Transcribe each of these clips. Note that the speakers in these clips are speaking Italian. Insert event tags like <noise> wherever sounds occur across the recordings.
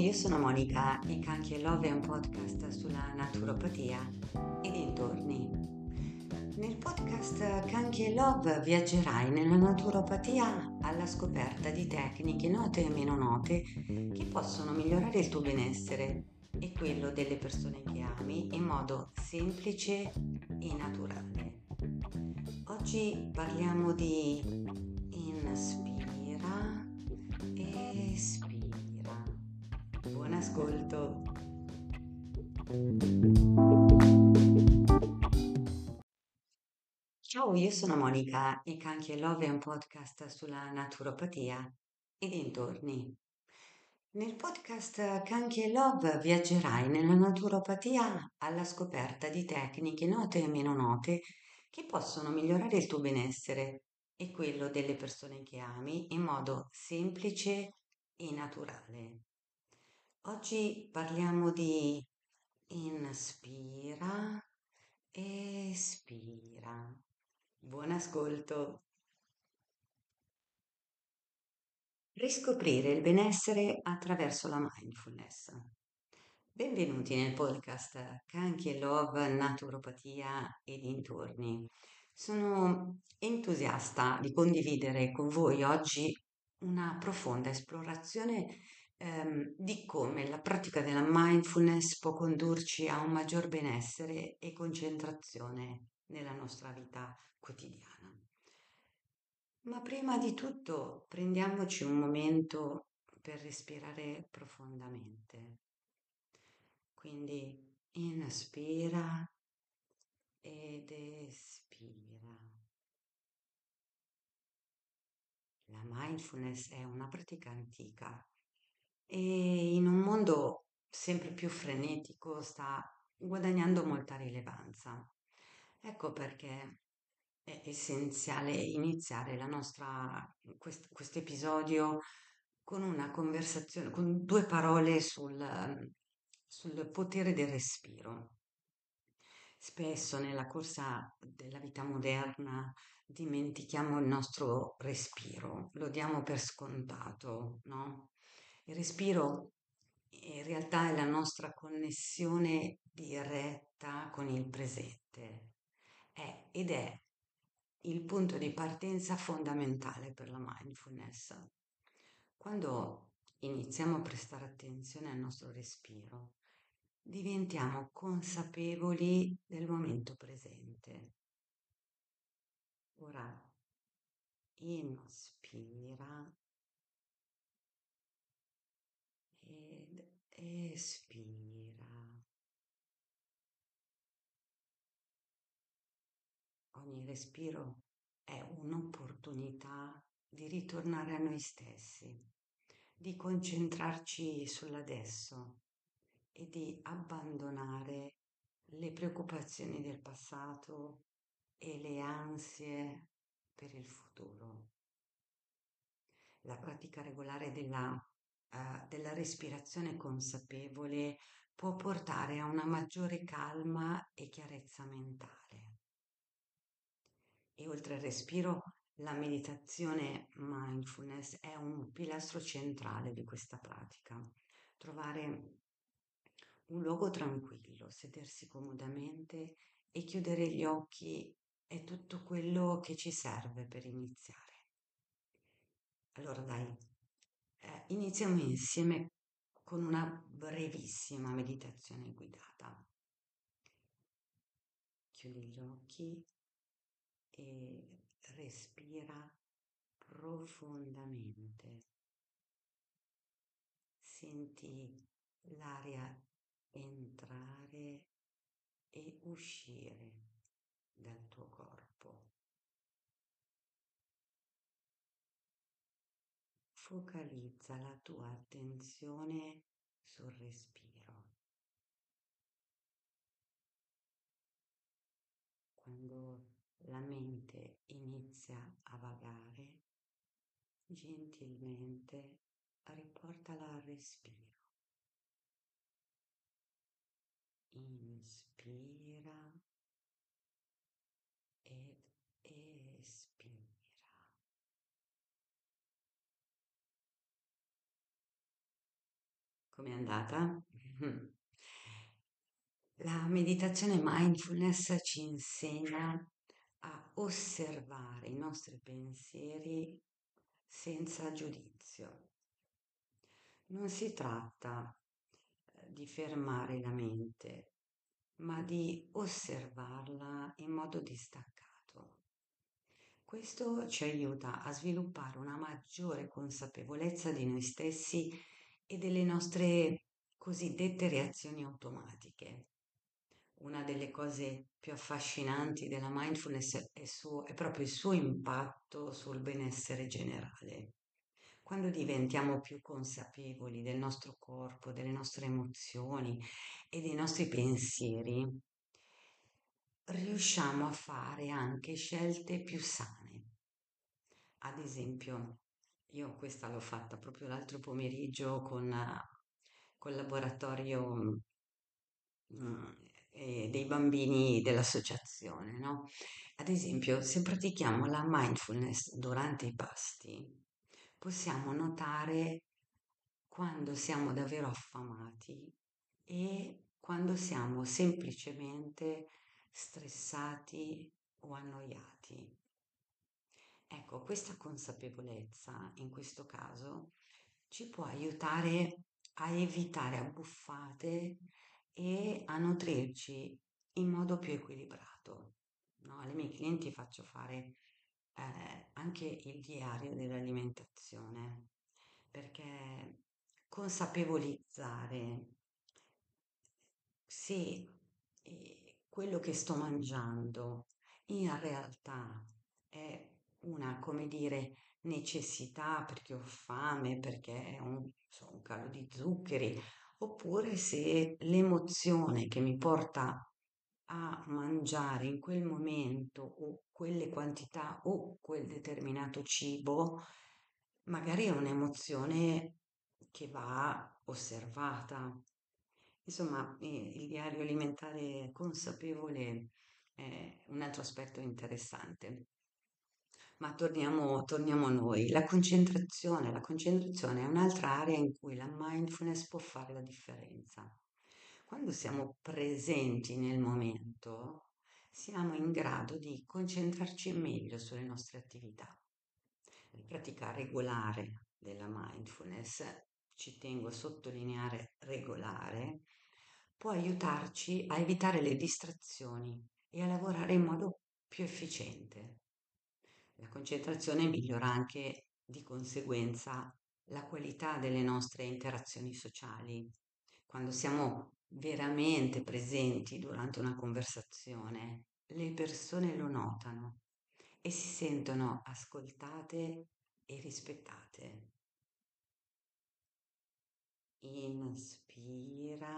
io sono Monica e Canchi Love è un podcast sulla naturopatia e dintorni. Nel podcast Canchi Love viaggerai nella naturopatia alla scoperta di tecniche note e meno note che possono migliorare il tuo benessere e quello delle persone che ami in modo semplice e naturale. Oggi parliamo di inspira e espira. Ascolto. Ciao, io sono Monica e Canchi Love è un podcast sulla naturopatia e dintorni. Nel podcast Canchi Love viaggerai nella naturopatia alla scoperta di tecniche note e meno note che possono migliorare il tuo benessere e quello delle persone che ami in modo semplice e naturale. Oggi parliamo di inspira espira. Buon ascolto. Riscoprire il benessere attraverso la mindfulness. Benvenuti nel podcast Canchi e Love, Naturopatia e dintorni. Sono entusiasta di condividere con voi oggi una profonda esplorazione ehm, di come la pratica della mindfulness può condurci a un maggior benessere e concentrazione nella nostra vita quotidiana. Ma prima di tutto prendiamoci un momento per respirare profondamente. Quindi inspira ed espira. La mindfulness è una pratica antica e in un mondo sempre più frenetico sta guadagnando molta rilevanza. Ecco perché è essenziale iniziare la nostra, questo episodio con una conversazione, con due parole sul, sul potere del respiro. Spesso nella corsa della vita moderna dimentichiamo il nostro respiro, lo diamo per scontato, no? Il respiro in realtà è la nostra connessione diretta con il presente è, ed è il punto di partenza fondamentale per la mindfulness. Quando iniziamo a prestare attenzione al nostro respiro, diventiamo consapevoli del momento presente. Ora inspira ed espira. Ogni respiro è un'opportunità di ritornare a noi stessi, di concentrarci sull'adesso e di abbandonare le preoccupazioni del passato e le ansie per il futuro. La pratica regolare della, uh, della respirazione consapevole può portare a una maggiore calma e chiarezza mentale. E oltre al respiro, la meditazione mindfulness è un pilastro centrale di questa pratica. Trovare un luogo tranquillo, sedersi comodamente e chiudere gli occhi è tutto quello che ci serve per iniziare. Allora dai, eh, iniziamo insieme con una brevissima meditazione guidata. Chiudi gli occhi e respira profondamente. Senti l'aria entrare e uscire dal tuo corpo. Focalizza la tua attenzione sul respiro. Quando la mente inizia a vagare, gentilmente riportala al respiro. Inspira ed espira. Com'è andata? <laughs> La meditazione mindfulness ci insegna a osservare i nostri pensieri senza giudizio. Non si tratta eh, di fermare la mente, ma di osservarla in modo distaccato. Questo ci aiuta a sviluppare una maggiore consapevolezza di noi stessi e delle nostre cosiddette reazioni automatiche. Una delle cose più affascinanti della mindfulness è, suo, è proprio il suo impatto sul benessere generale. Quando diventiamo più consapevoli del nostro corpo, delle nostre emozioni e dei nostri pensieri, riusciamo a fare anche scelte più sane. Ad esempio, io questa l'ho fatta proprio l'altro pomeriggio con col laboratorio mm, eh, dei bambini dell'associazione, no? Ad esempio, se pratichiamo la mindfulness durante i pasti, possiamo notare quando siamo davvero affamati e quando siamo semplicemente stressati o annoiati. Ecco, questa consapevolezza in questo caso ci può aiutare a evitare abbuffate e a nutrirci in modo più equilibrato. No? Alle miei clienti faccio fare eh, anche il diario dell'alimentazione perché consapevolizzare se eh, quello che sto mangiando in realtà è una, come dire, necessità perché ho fame, perché è un, so, un calo di zuccheri, oppure se l'emozione che mi porta a mangiare in quel momento o quelle quantità o quel determinato cibo, magari è un'emozione che va osservata. Insomma, il diario alimentare consapevole è un altro aspetto interessante. Ma torniamo, torniamo a noi. La concentrazione, la concentrazione è un'altra area in cui la mindfulness può fare la differenza. Quando siamo presenti nel momento, siamo in grado di concentrarci meglio sulle nostre attività. La pratica regolare della mindfulness, ci tengo a sottolineare regolare, può aiutarci a evitare le distrazioni e a lavorare in modo più efficiente. La concentrazione migliora anche di conseguenza la qualità delle nostre interazioni sociali. Quando siamo veramente presenti durante una conversazione, le persone lo notano e si sentono ascoltate e rispettate. Inspira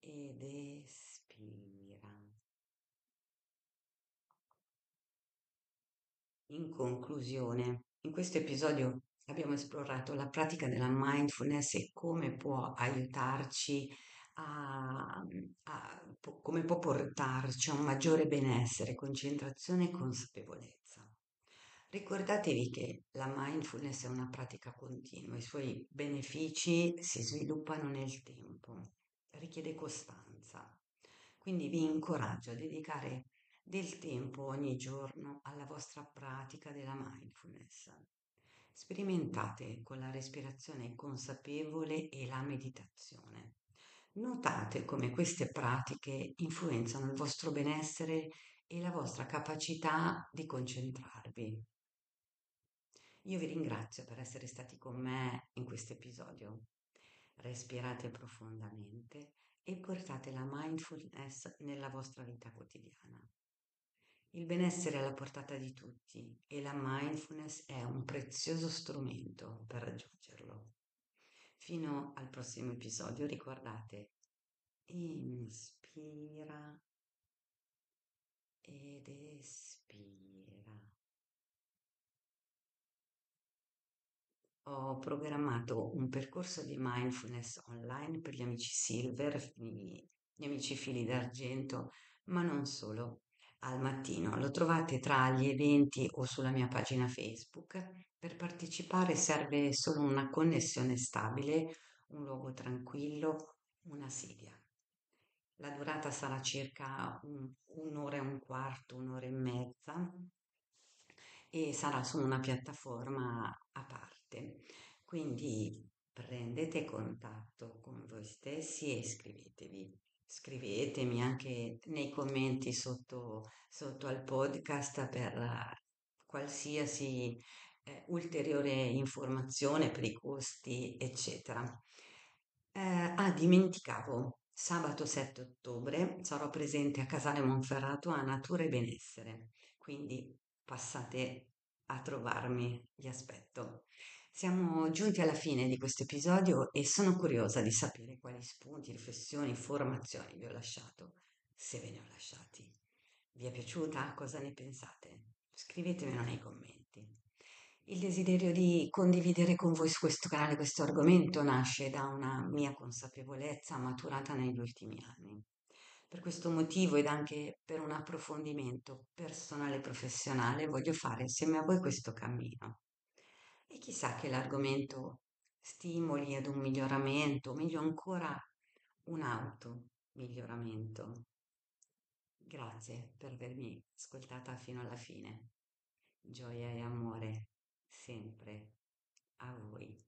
ed espira. In conclusione, in questo episodio abbiamo esplorato la pratica della mindfulness e come può aiutarci a, a come può portarci a un maggiore benessere, concentrazione e consapevolezza. Ricordatevi che la mindfulness è una pratica continua, i suoi benefici si sviluppano nel tempo, richiede costanza. Quindi vi incoraggio a dedicare del tempo ogni giorno alla vostra pratica della mindfulness. Sperimentate con la respirazione consapevole e la meditazione. Notate come queste pratiche influenzano il vostro benessere e la vostra capacità di concentrarvi. Io vi ringrazio per essere stati con me in questo episodio. Respirate profondamente e portate la mindfulness nella vostra vita quotidiana. Il benessere è alla portata di tutti e la mindfulness è un prezioso strumento per raggiungerlo. Fino al prossimo episodio ricordate, inspira ed espira. Ho programmato un percorso di mindfulness online per gli amici silver, gli amici fili d'argento, ma non solo al mattino. Lo trovate tra gli eventi o sulla mia pagina Facebook. Per partecipare serve solo una connessione stabile, un luogo tranquillo, una sedia. La durata sarà circa un- un'ora e un quarto, un'ora e mezza e sarà su una piattaforma a parte. Quindi prendete contatto con voi stessi e iscrivetevi. Scrivetemi anche nei commenti sotto, sotto al podcast per qualsiasi eh, ulteriore informazione per i costi, eccetera. Eh, ah, dimenticavo, sabato 7 ottobre sarò presente a Casale Monferrato a Natura e Benessere, quindi passate a trovarmi, vi aspetto. Siamo giunti alla fine di questo episodio e sono curiosa di sapere quali spunti, riflessioni, informazioni vi ho lasciato, se ve ne ho lasciati. Vi è piaciuta? Cosa ne pensate? Scrivetemelo nei commenti. Il desiderio di condividere con voi su questo canale questo argomento nasce da una mia consapevolezza maturata negli ultimi anni. Per questo motivo ed anche per un approfondimento personale e professionale voglio fare insieme a voi questo cammino. E chissà che l'argomento stimoli ad un miglioramento, meglio ancora un auto miglioramento. Grazie per avermi ascoltata fino alla fine. Gioia e amore sempre a voi.